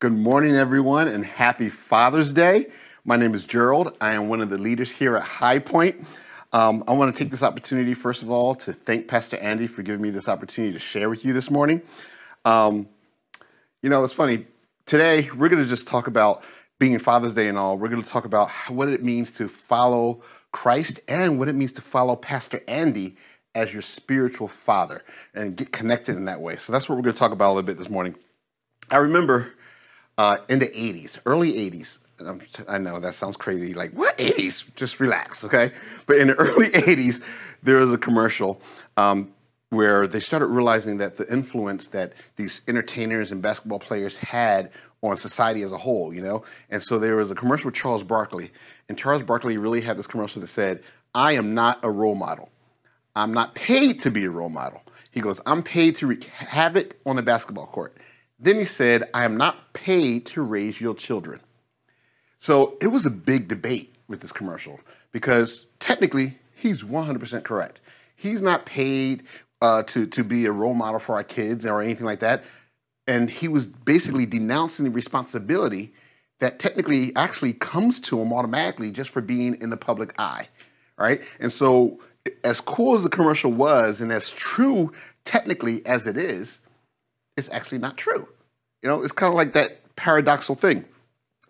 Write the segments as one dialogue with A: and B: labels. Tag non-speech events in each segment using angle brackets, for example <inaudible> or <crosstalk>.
A: Good morning, everyone, and happy Father's Day. My name is Gerald. I am one of the leaders here at High Point. Um, I want to take this opportunity, first of all, to thank Pastor Andy for giving me this opportunity to share with you this morning. Um, you know, it's funny. Today, we're going to just talk about being Father's Day and all. We're going to talk about what it means to follow Christ and what it means to follow Pastor Andy as your spiritual father and get connected in that way. So that's what we're going to talk about a little bit this morning. I remember uh, in the 80s, early 80s, i know that sounds crazy, like, what 80s? Just relax, okay? But in the <laughs> early 80s, there was a commercial um, where they started realizing that the influence that these entertainers and basketball players had on society as a whole, you know? And so there was a commercial with Charles Barkley, and Charles Barkley really had this commercial that said, I am not a role model. I'm not paid to be a role model. He goes, I'm paid to wreak havoc on the basketball court. Then he said, I am not paid to raise your children. So it was a big debate with this commercial because technically he's 100% correct. He's not paid uh, to, to be a role model for our kids or anything like that. And he was basically denouncing the responsibility that technically actually comes to him automatically just for being in the public eye, right? And so, as cool as the commercial was, and as true technically as it is, it's actually not true. You know, it's kind of like that paradoxical thing,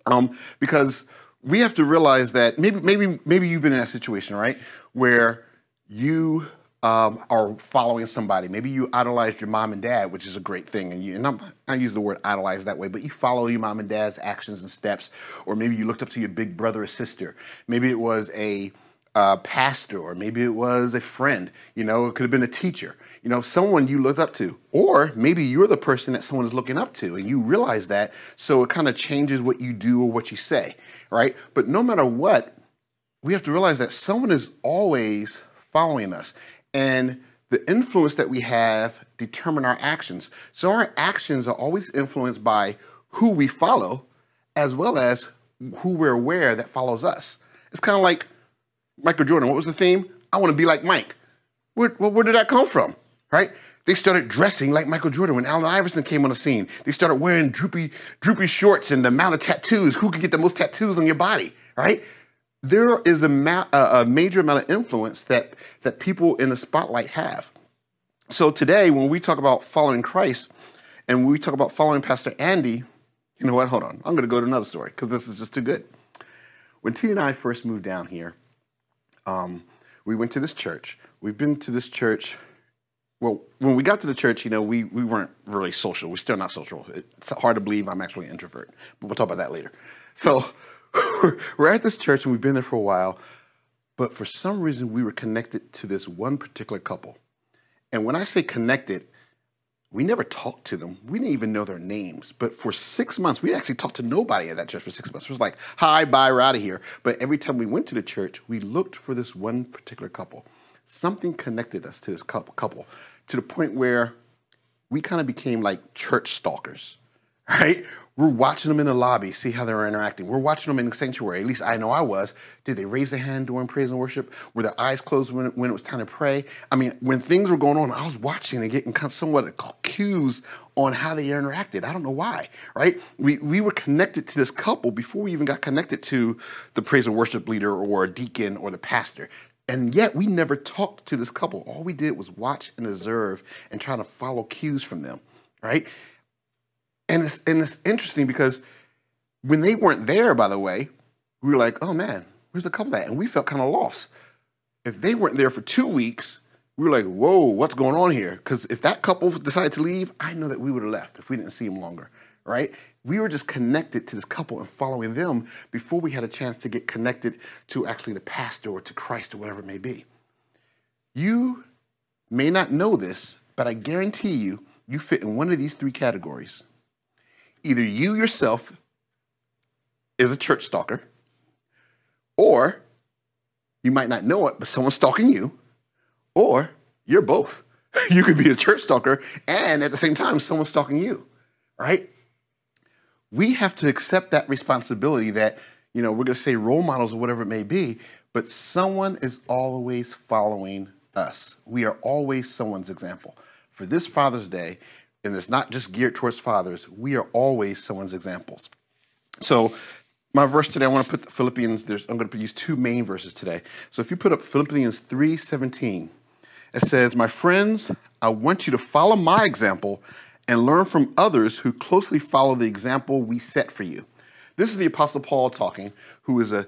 A: um, because we have to realize that maybe, maybe, maybe you've been in that situation, right, where you um, are following somebody. Maybe you idolized your mom and dad, which is a great thing. And, you, and I'm, I use the word idolize that way, but you follow your mom and dad's actions and steps. Or maybe you looked up to your big brother or sister. Maybe it was a uh, pastor, or maybe it was a friend. You know, it could have been a teacher. You know, someone you looked up to. Or maybe you're the person that someone is looking up to, and you realize that. So it kind of changes what you do or what you say, right? But no matter what, we have to realize that someone is always following us. And the influence that we have determine our actions. So our actions are always influenced by who we follow as well as who we're aware that follows us. It's kind of like Michael Jordan. What was the theme? I want to be like Mike. Where, where did that come from? Right? They started dressing like Michael Jordan when Allen Iverson came on the scene. They started wearing droopy, droopy shorts and the amount of tattoos. Who could get the most tattoos on your body? Right? there is a, ma- a, major amount of influence that, that people in the spotlight have. So today, when we talk about following Christ and we talk about following Pastor Andy, you know what? Hold on. I'm going to go to another story because this is just too good. When T and I first moved down here, um, we went to this church. We've been to this church. Well, when we got to the church, you know, we, we weren't really social. We're still not social. It's hard to believe I'm actually an introvert, but we'll talk about that later. So <laughs> we're at this church and we've been there for a while, but for some reason we were connected to this one particular couple. And when I say connected, we never talked to them. We didn't even know their names. But for six months, we actually talked to nobody at that church for six months. It was like, hi, bye, we're out of here. But every time we went to the church, we looked for this one particular couple. Something connected us to this couple to the point where we kind of became like church stalkers, right? We're watching them in the lobby, see how they're interacting. We're watching them in the sanctuary. At least I know I was. Did they raise their hand during praise and worship? Were their eyes closed when, when it was time to pray? I mean, when things were going on, I was watching and getting somewhat cues on how they interacted. I don't know why, right? We, we were connected to this couple before we even got connected to the praise and worship leader or a deacon or the pastor. And yet we never talked to this couple. All we did was watch and observe and try to follow cues from them, right? And it's, and it's interesting because when they weren't there, by the way, we were like, oh man, where's the couple at? And we felt kind of lost. If they weren't there for two weeks, we were like, whoa, what's going on here? Because if that couple decided to leave, I know that we would have left if we didn't see them longer, right? We were just connected to this couple and following them before we had a chance to get connected to actually the pastor or to Christ or whatever it may be. You may not know this, but I guarantee you, you fit in one of these three categories either you yourself is a church stalker, or you might not know it, but someone's stalking you, or you're both. <laughs> You could be a church stalker and at the same time, someone's stalking you, right? We have to accept that responsibility that, you know, we're going to say role models or whatever it may be, but someone is always following us. We are always someone's example. For this Father's Day, and it's not just geared towards fathers. We are always someone's examples. So, my verse today, I want to put Philippians. I'm going to use two main verses today. So, if you put up Philippians 3:17, it says, "My friends, I want you to follow my example and learn from others who closely follow the example we set for you." This is the Apostle Paul talking, who is a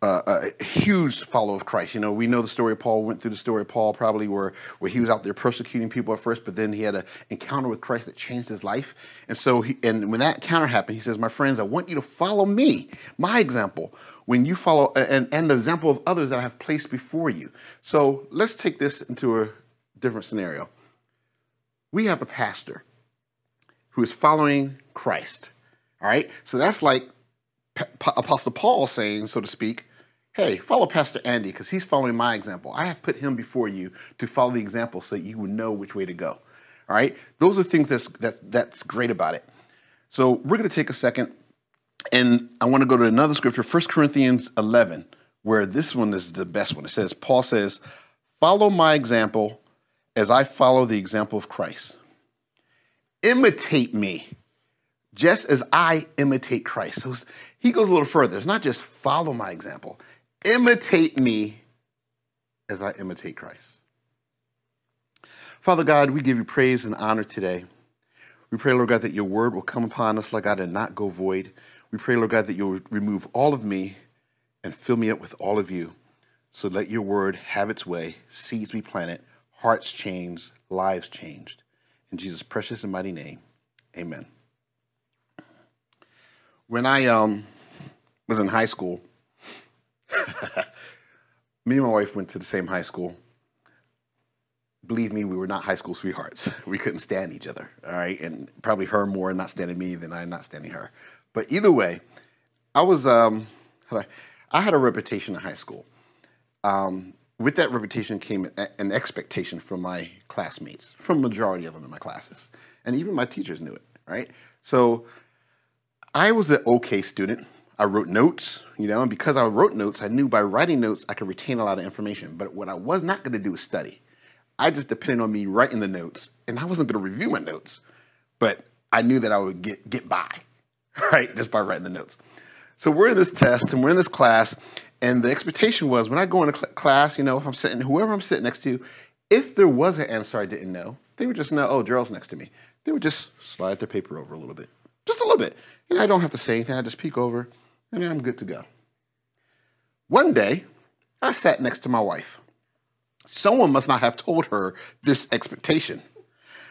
A: uh, a huge follower of Christ. You know, we know the story of Paul, went through the story of Paul probably where, where he was out there persecuting people at first, but then he had an encounter with Christ that changed his life. And so, he, and when that encounter happened, he says, My friends, I want you to follow me, my example, when you follow, and, and the example of others that I have placed before you. So let's take this into a different scenario. We have a pastor who is following Christ. All right. So that's like Apostle Paul saying, so to speak, hey, follow Pastor Andy because he's following my example. I have put him before you to follow the example so that you would know which way to go. All right? Those are things that's, that, that's great about it. So we're going to take a second and I want to go to another scripture, 1 Corinthians 11, where this one is the best one. It says, Paul says, follow my example as I follow the example of Christ. Imitate me just as I imitate Christ. So he goes a little further. It's not just follow my example, imitate me as I imitate Christ. Father God, we give you praise and honor today. We pray, Lord God, that your word will come upon us, Lord God, and not go void. We pray, Lord God, that you'll remove all of me and fill me up with all of you. So let your word have its way, seeds be planted, hearts changed, lives changed. In Jesus' precious and mighty name, amen. When I um, was in high school, <laughs> me and my wife went to the same high school. Believe me, we were not high school sweethearts. <laughs> We couldn't stand each other, all right? And probably her more not standing me than I not standing her. But either way, I was, um, I, had a reputation in high school. Um, with that reputation came an expectation from my classmates, from majority of them in my classes. And even my teachers knew it, right? So I was an okay student. I wrote notes, you know, and because I wrote notes, I knew by writing notes I could retain a lot of information. But what I was not going to do was study. I just depended on me writing the notes, and I wasn't going to review my notes, but I knew that I would get get by, <laughs> right, just by writing the notes. So we're in this test and we're in this class, and the expectation was when I go into cl- class, you know, if I'm sitting, whoever I'm sitting next to, if there was an answer I didn't know, they would just know, oh, Gerald's next to me. They would just slide their paper over a little bit, just a little bit. And I don't have to say anything. I just peek over, and I'm good to go. One day, I sat next to my wife. Someone must not have told her this expectation.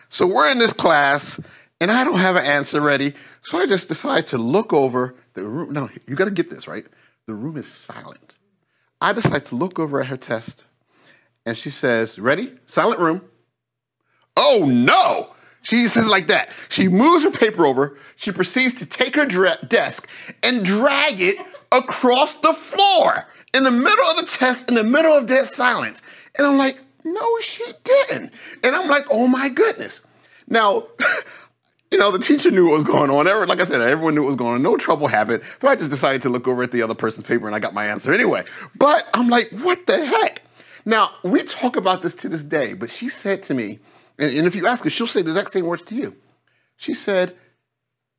A: So we're in this class, and I don't have an answer ready. So I just decide to look over the room. No, you got to get this, right? The room is silent. I decide to look over at her test, and she says, Ready? Silent room. Oh no! She says like that. She moves her paper over. She proceeds to take her desk and drag it across the floor in the middle of the test, in the middle of dead silence. And I'm like, no, she didn't. And I'm like, oh my goodness. Now, <laughs> you know, the teacher knew what was going on. Like I said, everyone knew what was going on. No trouble happened. But I just decided to look over at the other person's paper and I got my answer anyway. But I'm like, what the heck? Now, we talk about this to this day, but she said to me, and, and if you ask her, she'll say the exact same words to you. She said,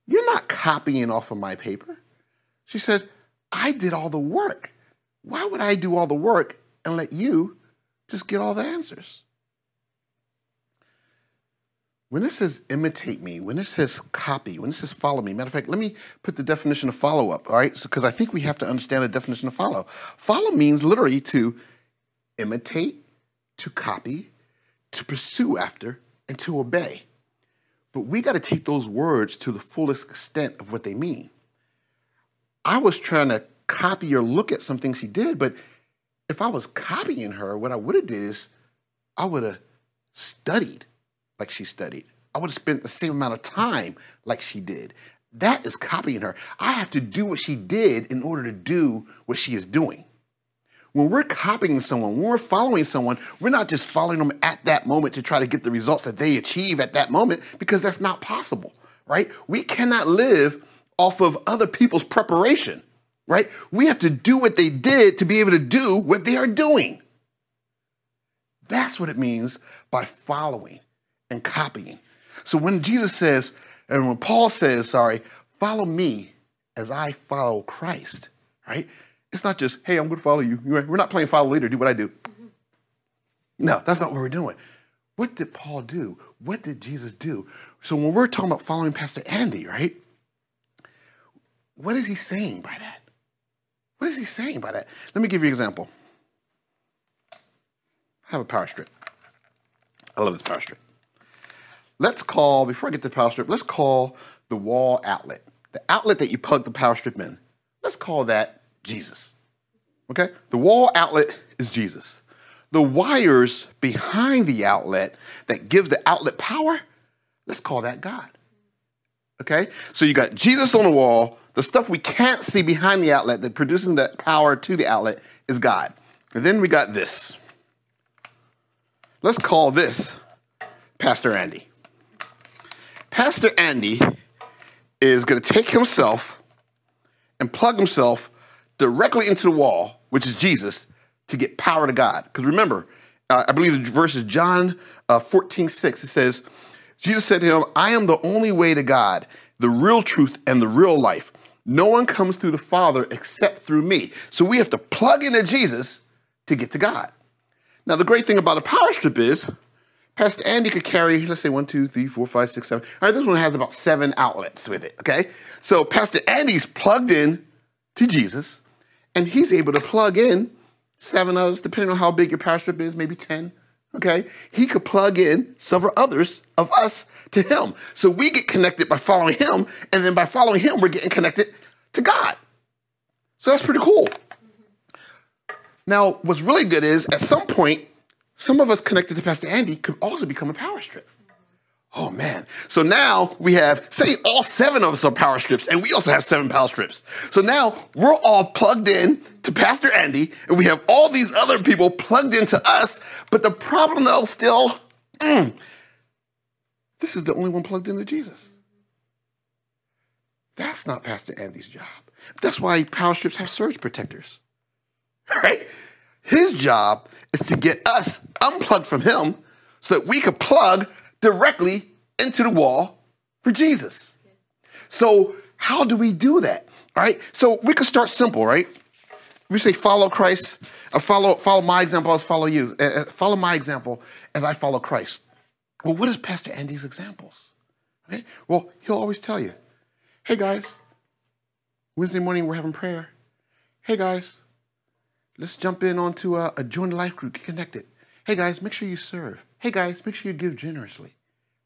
A: You're not copying off of my paper. She said, I did all the work. Why would I do all the work and let you just get all the answers? When it says imitate me, when it says copy, when it says follow me, matter of fact, let me put the definition of follow up, all right? Because so, I think we have to understand the definition of follow. Follow means literally to imitate, to copy, to pursue after, and to obey. But we got to take those words to the fullest extent of what they mean. I was trying to copy or look at something she did, but if I was copying her, what I would have did is I would have studied like she studied. I would have spent the same amount of time like she did. That is copying her. I have to do what she did in order to do what she is doing. When we're copying someone, when we're following someone, we're not just following them at that moment to try to get the results that they achieve at that moment because that's not possible, right? We cannot live off of other people's preparation, right? We have to do what they did to be able to do what they are doing. That's what it means by following and copying. So when Jesus says, and when Paul says, sorry, follow me as I follow Christ, right? It's not just, hey, I'm going to follow you. We're not playing follow leader, do what I do. Mm-hmm. No, that's not what we're doing. What did Paul do? What did Jesus do? So when we're talking about following Pastor Andy, right? What is he saying by that? What is he saying by that? Let me give you an example. I have a power strip. I love this power strip. Let's call, before I get to the power strip, let's call the wall outlet, the outlet that you plug the power strip in. Let's call that Jesus. Okay? The wall outlet is Jesus. The wires behind the outlet that gives the outlet power, let's call that God. Okay? So you got Jesus on the wall, the stuff we can't see behind the outlet that produces that power to the outlet is God. And then we got this. Let's call this Pastor Andy. Pastor Andy is going to take himself and plug himself directly into the wall, which is Jesus, to get power to God. Because remember, uh, I believe the verse is John uh, 14, 6. It says, Jesus said to him, I am the only way to God, the real truth, and the real life. No one comes through the Father except through me. So we have to plug into Jesus to get to God. Now, the great thing about a power strip is Pastor Andy could carry, let's say, one, two, three, four, five, six, seven. All right, this one has about seven outlets with it, okay? So Pastor Andy's plugged in to Jesus, and he's able to plug in seven others, depending on how big your power strip is, maybe 10, okay? He could plug in several others of us to him. So we get connected by following him, and then by following him, we're getting connected to God. So that's pretty cool. Now, what's really good is at some point, some of us connected to Pastor Andy could also become a power strip. Oh man. So now we have, say, all seven of us are power strips, and we also have seven power strips. So now we're all plugged in to Pastor Andy, and we have all these other people plugged into us. But the problem, though, still, mm, this is the only one plugged into Jesus. That's not Pastor Andy's job. That's why power strips have surge protectors. <laughs> Right? His job is to get us unplugged from him so that we could plug directly into the wall for Jesus. So, how do we do that? All right. So we could start simple, right? We say follow Christ, or follow follow my example as follow you. Uh, uh, follow my example as I follow Christ. Well, what is Pastor Andy's examples? Well, he'll always tell you, Hey guys, Wednesday morning we're having prayer. Hey guys, let's jump in onto a, a join life group, get connected. Hey guys, make sure you serve. Hey guys, make sure you give generously,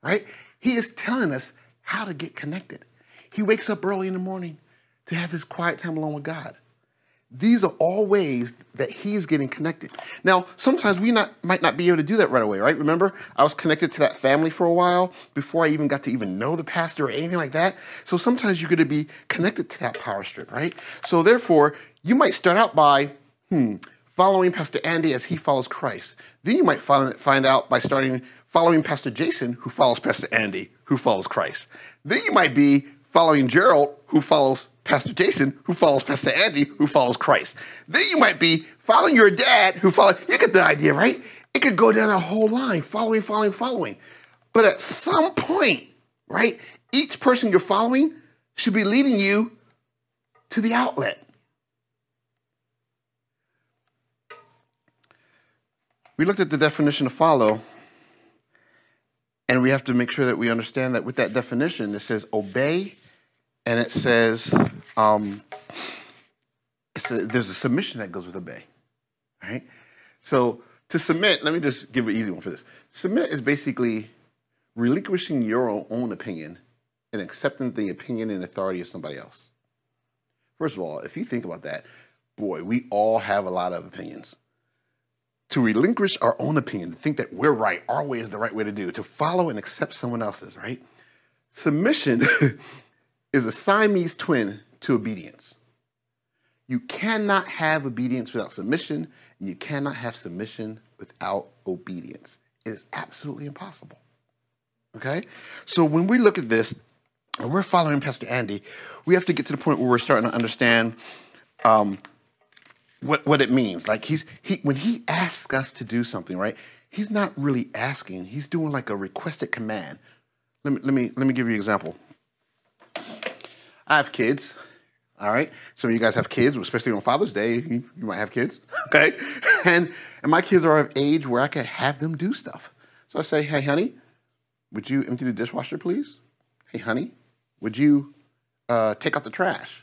A: right? He is telling us how to get connected. He wakes up early in the morning to have his quiet time alone with God. These are all ways that he's getting connected. Now, sometimes we not, might not be able to do that right away, right? Remember, I was connected to that family for a while before I even got to even know the pastor or anything like that. So sometimes you're going to be connected to that power strip, right? So therefore, you might start out by, hmm, following Pastor Andy as he follows Christ. Then you might find, find out by starting following Pastor Jason, who follows Pastor Andy, who follows Christ. Then you might be following Gerald, who follows Pastor Jason, who follows Pastor Andy, who follows Christ. Then you might be following your dad, who follows. You get the idea, right? It could go down a whole line, following, following, following. But at some point, right, each person you're following should be leading you to the outlet. We looked at the definition of follow, and we have to make sure that we understand that with that definition, it says obey and it says um, a, there's a submission that goes with obey, right? So to submit, let me just give an easy one for this. Submit is basically relinquishing your own opinion and accepting the opinion and authority of somebody else. First of all, if you think about that, boy, we all have a lot of opinions. To relinquish our own opinion, to think that we're right, our way is the right way to do, to follow and accept someone else's, right? Submission <laughs> is a Siamese twin to obedience. You cannot have obedience without submission, and you cannot have submission without obedience. It is absolutely impossible. Okay? So when we look at this, and we're following Pastor Andy, we have to get to the point where we're starting to understand um, what, what it means. Like he's he when he asks us to do something, right? He's not really asking, he's doing like a requested command. Let me, let me, let me give you an example. I have kids, all right? Some of you guys have kids, especially on Father's Day, you, you might have kids, <laughs> okay? And, and my kids are of age where I can have them do stuff. So I say, hey, honey, would you empty the dishwasher, please? Hey, honey, would you uh, take out the trash?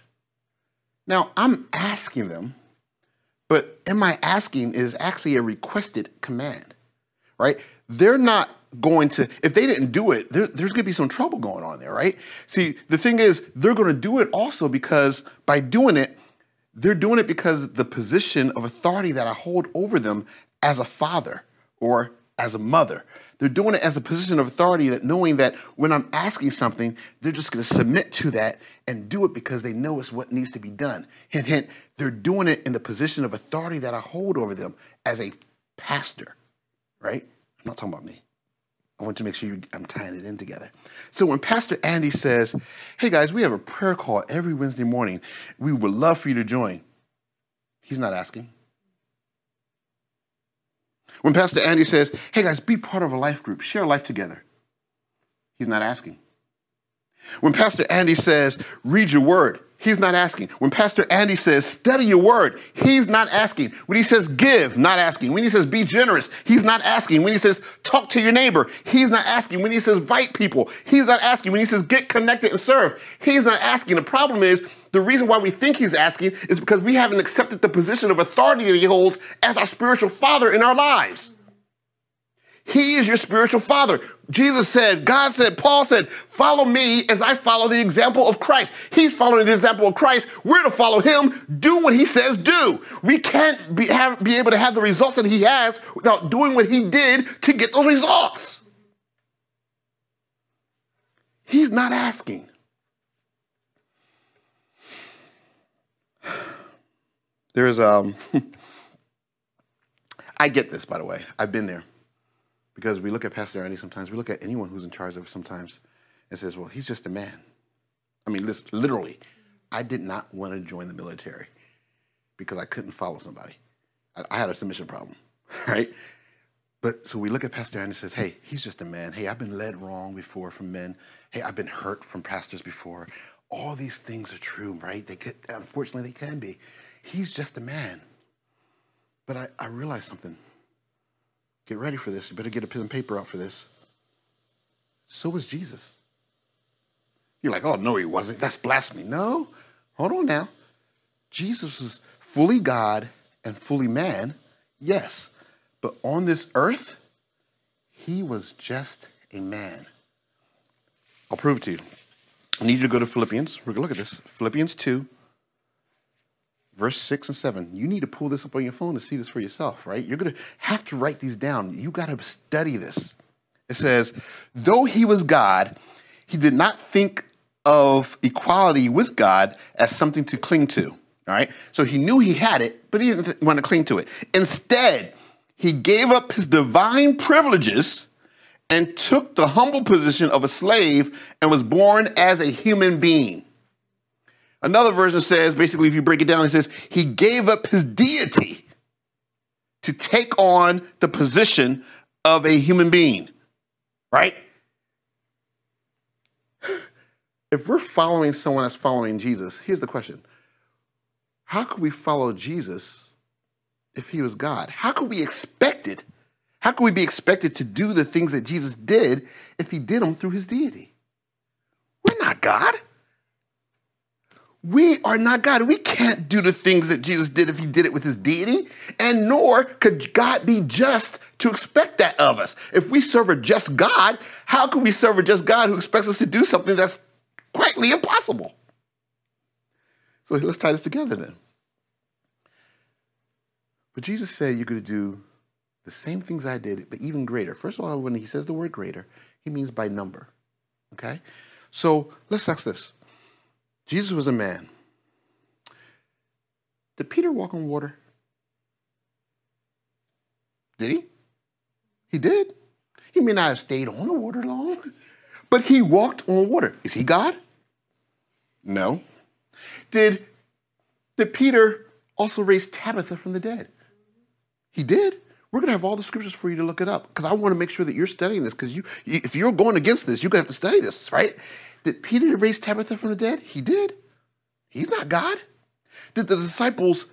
A: Now, I'm asking them, but am I asking is actually a requested command, right? They're not going to, if they didn't do it, there, there's going to be some trouble going on there, right? See, the thing is, they're going to do it also because by doing it, they're doing it because the position of authority that I hold over them as a father or as a mother. They're doing it as a position of authority that knowing that when I'm asking something, they're just going to submit to that and do it because they know it's what needs to be done. Hint, hint, they're doing it in the position of authority that I hold over them as a pastor, right? I'm not talking about me. I want to make sure you, I'm tying it in together. So when Pastor Andy says, hey guys, we have a prayer call every Wednesday morning, we would love for you to join, he's not asking. When Pastor Andy says, hey guys, be part of a life group, share life together, he's not asking. When Pastor Andy says, read your word, He's not asking. When Pastor Andy says, study your word, he's not asking. When he says give, not asking. When he says be generous, he's not asking. When he says talk to your neighbor, he's not asking. When he says invite people, he's not asking. When he says get connected and serve, he's not asking. The problem is, the reason why we think he's asking is because we haven't accepted the position of authority that he holds as our spiritual father in our lives. He is your spiritual father. Jesus said, God said, Paul said, follow me as I follow the example of Christ. He's following the example of Christ. We're to follow him, do what he says do. We can't be, have, be able to have the results that he has without doing what he did to get those results. He's not asking. There's, um, <laughs> I get this, by the way. I've been there. Because we look at Pastor Andy sometimes, we look at anyone who's in charge of sometimes and says, well, he's just a man. I mean, literally, I did not want to join the military because I couldn't follow somebody. I, I had a submission problem, <laughs> right? But so we look at Pastor Andy and says, hey, he's just a man. Hey, I've been led wrong before from men. Hey, I've been hurt from pastors before. All these things are true, right? They could, unfortunately, they can be. He's just a man. But I, I realized something. Get ready for this. You better get a pen and paper out for this. So was Jesus. You're like, oh, no, he wasn't. That's blasphemy. No, hold on now. Jesus was fully God and fully man, yes. But on this earth, he was just a man. I'll prove it to you. I need you to go to Philippians. We're going to look at this. Philippians 2, verse 6 and 7. You need to pull this up on your phone to see this for yourself, right? You're going to have to write these down. You got to study this. It says, though he was God, he did not think of equality with God as something to cling to. All right. So he knew he had it, but he didn't want to cling to it. Instead, he gave up his divine privileges and took the humble position of a slave and was born as a human being. Another version says, basically, if you break it down, it says, he gave up his deity to take on the position of a human being, right? <sighs> If we're following someone that's following Jesus, here's the question How could we follow Jesus if he was God? How could we expect it? How could we be expected to do the things that Jesus did if he did them through his deity? We're not God. We are not God. We can't do the things that Jesus did if he did it with his deity, and nor could God be just to expect that of us. If we serve a just God, how can we serve a just God who expects us to do something that's quitely impossible? So let's tie this together then. But Jesus said you're going to do the same things I did, but even greater. First of all, when he says the word greater, he means by number. Okay? So let's ask this Jesus was a man. Did Peter walk on water? Did he? He did. He may not have stayed on the water long, but he walked on water. Is he God? No. Did, did Peter also raise Tabitha from the dead? He did. We're going to have all the scriptures for you to look it up because I want to make sure that you're studying this because you, if you're going against this, you're going to have to study this, right? Did Peter raise Tabitha from the dead? He did. He's not God. Did the disciples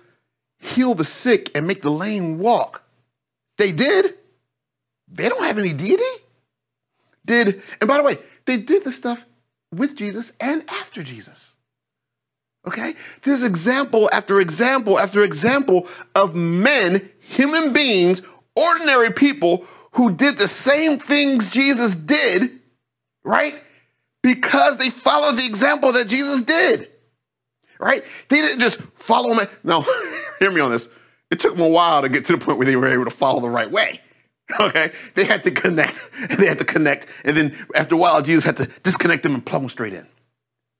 A: heal the sick and make the lame walk? They did. They don't have any deity. Did, and by the way, they did the stuff with Jesus and after Jesus. Okay? There's example after example after example of men, human beings, ordinary people who did the same things Jesus did, right? Because they followed the example that Jesus did, right? They didn't just follow him. No, <laughs> hear me on this. It took them a while to get to the point where they were able to follow the right way. <laughs> Okay? They had to connect, and <laughs> they had to connect, and then after a while, Jesus had to disconnect them and plug them straight in.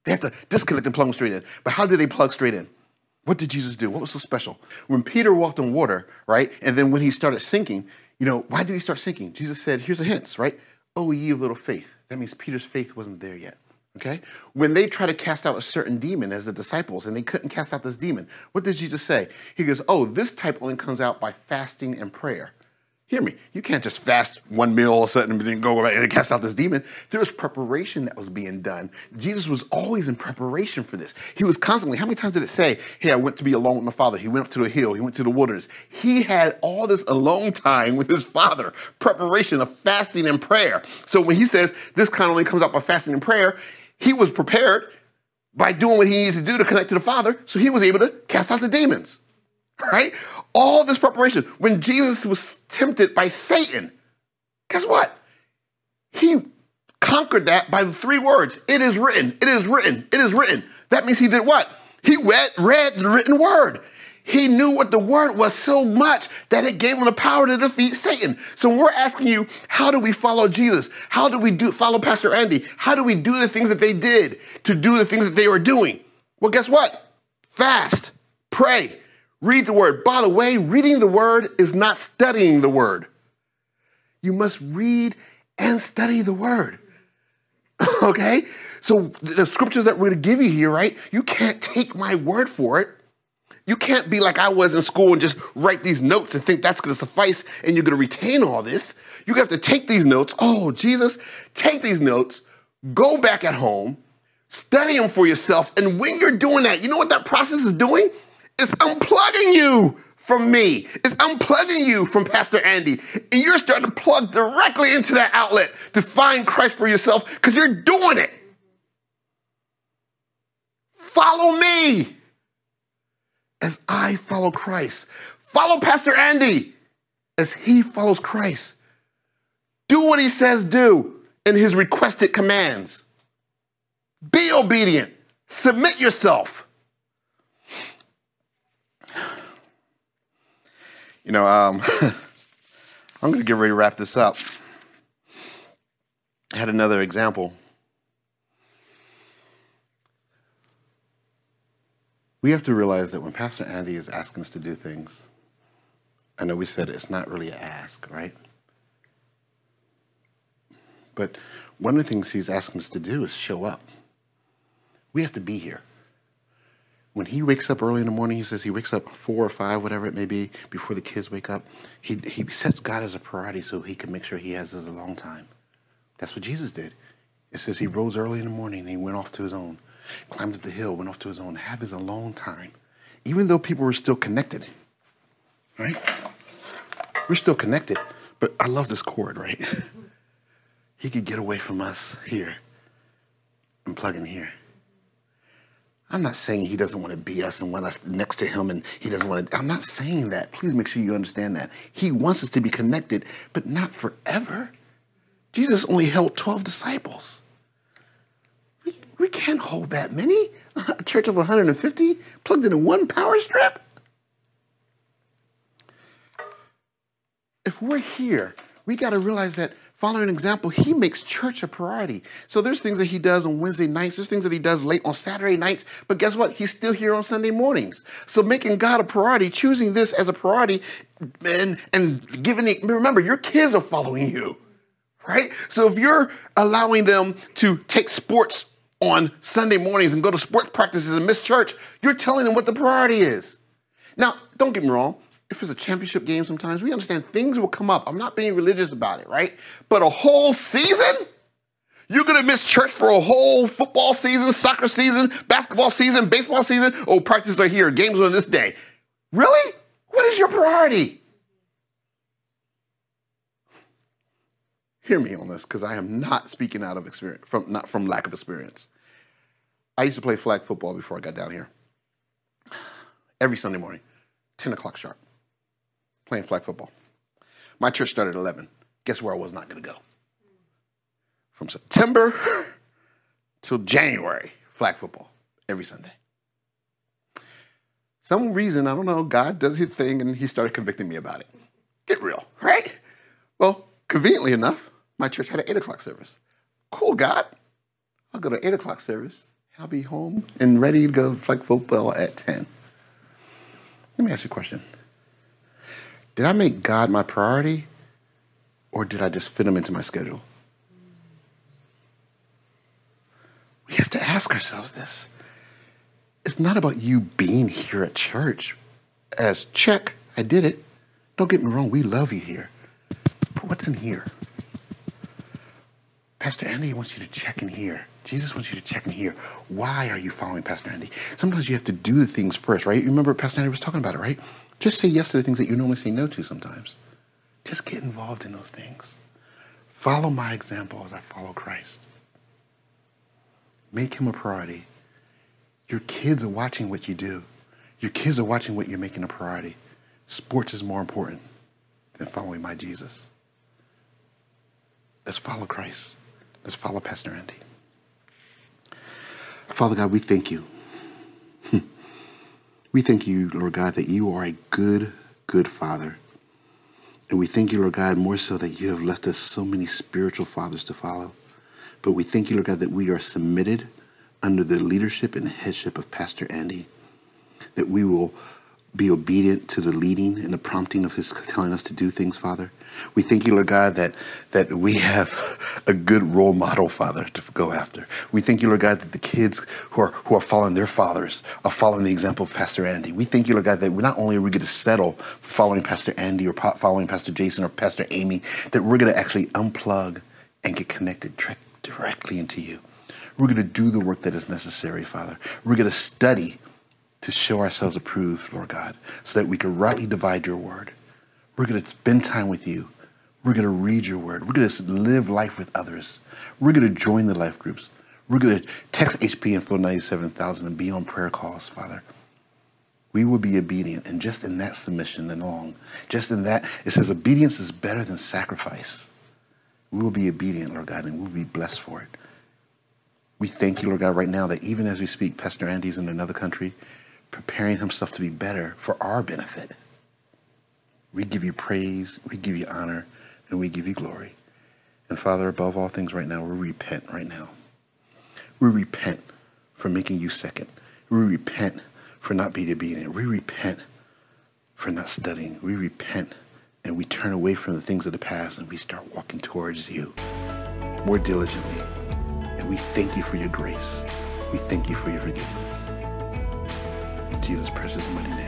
A: They had to disconnect and plug them straight in. But how did they plug straight in? What did Jesus do? What was so special? When Peter walked on water, right? And then when he started sinking, you know, why did he start sinking? Jesus said, here's a hint, right? Oh, ye of little faith. That means Peter's faith wasn't there yet. Okay? When they try to cast out a certain demon as the disciples and they couldn't cast out this demon, what did Jesus say? He goes, Oh, this type only comes out by fasting and prayer. Hear me. You can't just fast one meal all of a sudden and then go and cast out this demon. There was preparation that was being done. Jesus was always in preparation for this. He was constantly, how many times did it say, Hey, I went to be alone with my father? He went up to the hill, he went to the wilderness. He had all this alone time with his father, preparation of fasting and prayer. So when he says this kind of only comes out by fasting and prayer, he was prepared by doing what he needed to do to connect to the Father, so he was able to cast out the demons. Right? All this preparation. When Jesus was tempted by Satan, guess what? He conquered that by the three words It is written, it is written, it is written. That means he did what? He read, read the written word. He knew what the word was so much that it gave him the power to defeat Satan. So we're asking you, how do we follow Jesus? How do we do follow Pastor Andy? How do we do the things that they did to do the things that they were doing? Well, guess what? Fast, pray, read the word. By the way, reading the word is not studying the word. You must read and study the word. <laughs> okay? So the scriptures that we're going to give you here, right? You can't take my word for it. You can't be like I was in school and just write these notes and think that's going to suffice and you're going to retain all this. You have to take these notes. Oh, Jesus, take these notes, go back at home, study them for yourself. And when you're doing that, you know what that process is doing? It's unplugging you from me. It's unplugging you from Pastor Andy. And you're starting to plug directly into that outlet to find Christ for yourself because you're doing it. Follow me as I follow Christ. Follow Pastor Andy as he follows Christ. Do what he says do in his requested commands. Be obedient. Submit yourself. You know, um, <laughs> I'm going to get ready to wrap this up. I had another example. we have to realize that when Pastor Andy is asking us to do things, I know we said it's not really an ask, right? But one of the things he's asking us to do is show up. We have to be here. When he wakes up early in the morning, he says he wakes up four or five, whatever it may be, before the kids wake up. He, he sets God as a priority so he can make sure he has his alone time. That's what Jesus did. It says he rose early in the morning and he went off to his own climbed up the hill, went off to his own, have his alone time, even though people were still connected, right? We're still connected, but I love this cord, right? <laughs> he could get away from us here and plug in here. I'm not saying he doesn't want to be us and want us next to him and he doesn't want to. I'm not saying that. Please make sure you understand that. He wants us to be connected, but not forever. Jesus only held 12 disciples. We can't hold that many. A church of 150 plugged into one power strip. If we're here, we got to realize that following an example, he makes church a priority. So there's things that he does on Wednesday nights, there's things that he does late on Saturday nights, but guess what? He's still here on Sunday mornings. So making God a priority, choosing this as a priority, and and giving it, remember, your kids are following you. Right? So if you're allowing them to take sports on Sunday mornings and go to sports practices and miss church, you're telling them what the priority is. Now, don't get me wrong. If it's a championship game sometimes, we understand things will come up. I'm not being religious about it, right? But a whole season? You're gonna miss church for a whole football season, soccer season, basketball season, baseball season. Oh, practices are here, games on this day. Really? What is your priority? Hear me on this, because I am not speaking out of experience, from not from lack of experience. I used to play flag football before I got down here. Every Sunday morning, 10 o'clock sharp, playing flag football. My church started at 11. Guess where I was not gonna go? from September <laughs> till January, flag football every Sunday. Some reason, I don't know, God does his thing and he started convicting me about it. Get real, right? Well, conveniently enough, my church had an 8 o'clock service. Cool, God. I'll go to 8 o'clock service. I'll be home and ready to go flag football at 10. Let me ask you a question. Did I make God my priority or did I just fit him into my schedule? We have to ask ourselves this. It's not about you being here at church as check, I did it. Don't get me wrong, we love you here. But what's in here? Pastor Andy wants you to check in here. Jesus wants you to check in here. Why are you following Pastor Andy? Sometimes you have to do the things first, right? You remember Pastor Andy was talking about it, right? Just say yes to the things that you normally say no to sometimes. Just get involved in those things. Follow my example as I follow Christ. Make him a priority. Your kids are watching what you do. Your kids are watching what you're making a priority. Sports is more important than following my Jesus. Let's follow Christ. Let's follow Pastor Andy. Father God, we thank you. We thank you, Lord God, that you are a good, good Father. And we thank you, Lord God, more so that you have left us so many spiritual fathers to follow. But we thank you, Lord God, that we are submitted under the leadership and headship of Pastor Andy, that we will be obedient to the leading and the prompting of his telling us to do things, Father. We thank you, Lord God, that, that we have <laughs> a good role model, Father, to go after. We thank you, Lord God, that the kids who are, who are following their fathers are following the example of Pastor Andy. We thank you, Lord God, that we're not only are we going to settle for following Pastor Andy or following Pastor Jason or Pastor Amy, that we're going to actually unplug and get connected directly into you. We're going to do the work that is necessary, Father. We're going to study to show ourselves approved, Lord God, so that we can rightly divide your word. We're going to spend time with you. We're going to read your word. We're going to live life with others. We're going to join the life groups. We're going to text HP and Flow 97,000 and be on prayer calls, Father. We will be obedient. And just in that submission and long, just in that, it says obedience is better than sacrifice. We will be obedient, Lord God, and we'll be blessed for it. We thank you, Lord God, right now that even as we speak, Pastor Andy's in another country preparing himself to be better for our benefit. We give you praise, we give you honor, and we give you glory. And Father, above all things right now, we repent right now. We repent for making you second. We repent for not being obedient. We repent for not studying. We repent and we turn away from the things of the past and we start walking towards you more diligently. And we thank you for your grace. We thank you for your forgiveness. Jesus' precious mighty name.